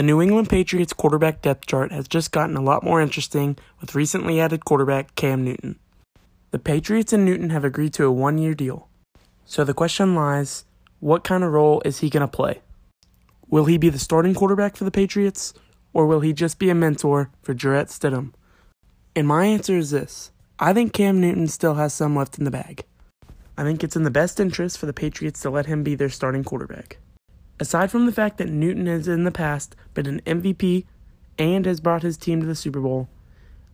The New England Patriots quarterback depth chart has just gotten a lot more interesting with recently added quarterback Cam Newton. The Patriots and Newton have agreed to a one year deal. So the question lies what kind of role is he going to play? Will he be the starting quarterback for the Patriots, or will he just be a mentor for Jarrett Stidham? And my answer is this I think Cam Newton still has some left in the bag. I think it's in the best interest for the Patriots to let him be their starting quarterback. Aside from the fact that Newton has in the past been an MVP and has brought his team to the Super Bowl,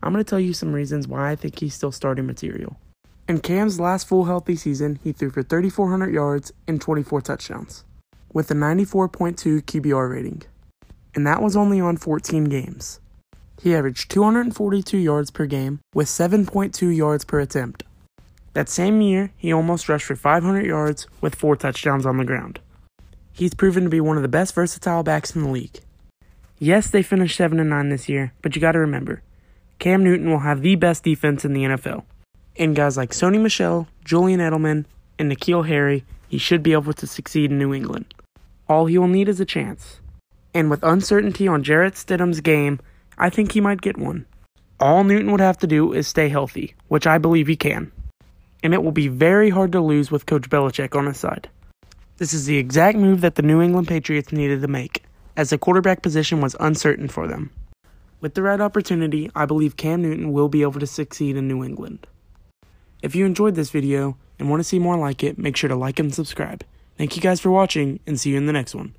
I'm going to tell you some reasons why I think he's still starting material. In Cam's last full healthy season, he threw for 3,400 yards and 24 touchdowns, with a 94.2 QBR rating. And that was only on 14 games. He averaged 242 yards per game with 7.2 yards per attempt. That same year, he almost rushed for 500 yards with 4 touchdowns on the ground. He's proven to be one of the best versatile backs in the league. Yes, they finished 7 and 9 this year, but you got to remember, Cam Newton will have the best defense in the NFL. And guys like Sony Michel, Julian Edelman, and N'Keal Harry, he should be able to succeed in New England. All he will need is a chance. And with uncertainty on Jarrett Stidham's game, I think he might get one. All Newton would have to do is stay healthy, which I believe he can. And it will be very hard to lose with Coach Belichick on his side. This is the exact move that the New England Patriots needed to make, as the quarterback position was uncertain for them. With the right opportunity, I believe Cam Newton will be able to succeed in New England. If you enjoyed this video and want to see more like it, make sure to like and subscribe. Thank you guys for watching, and see you in the next one.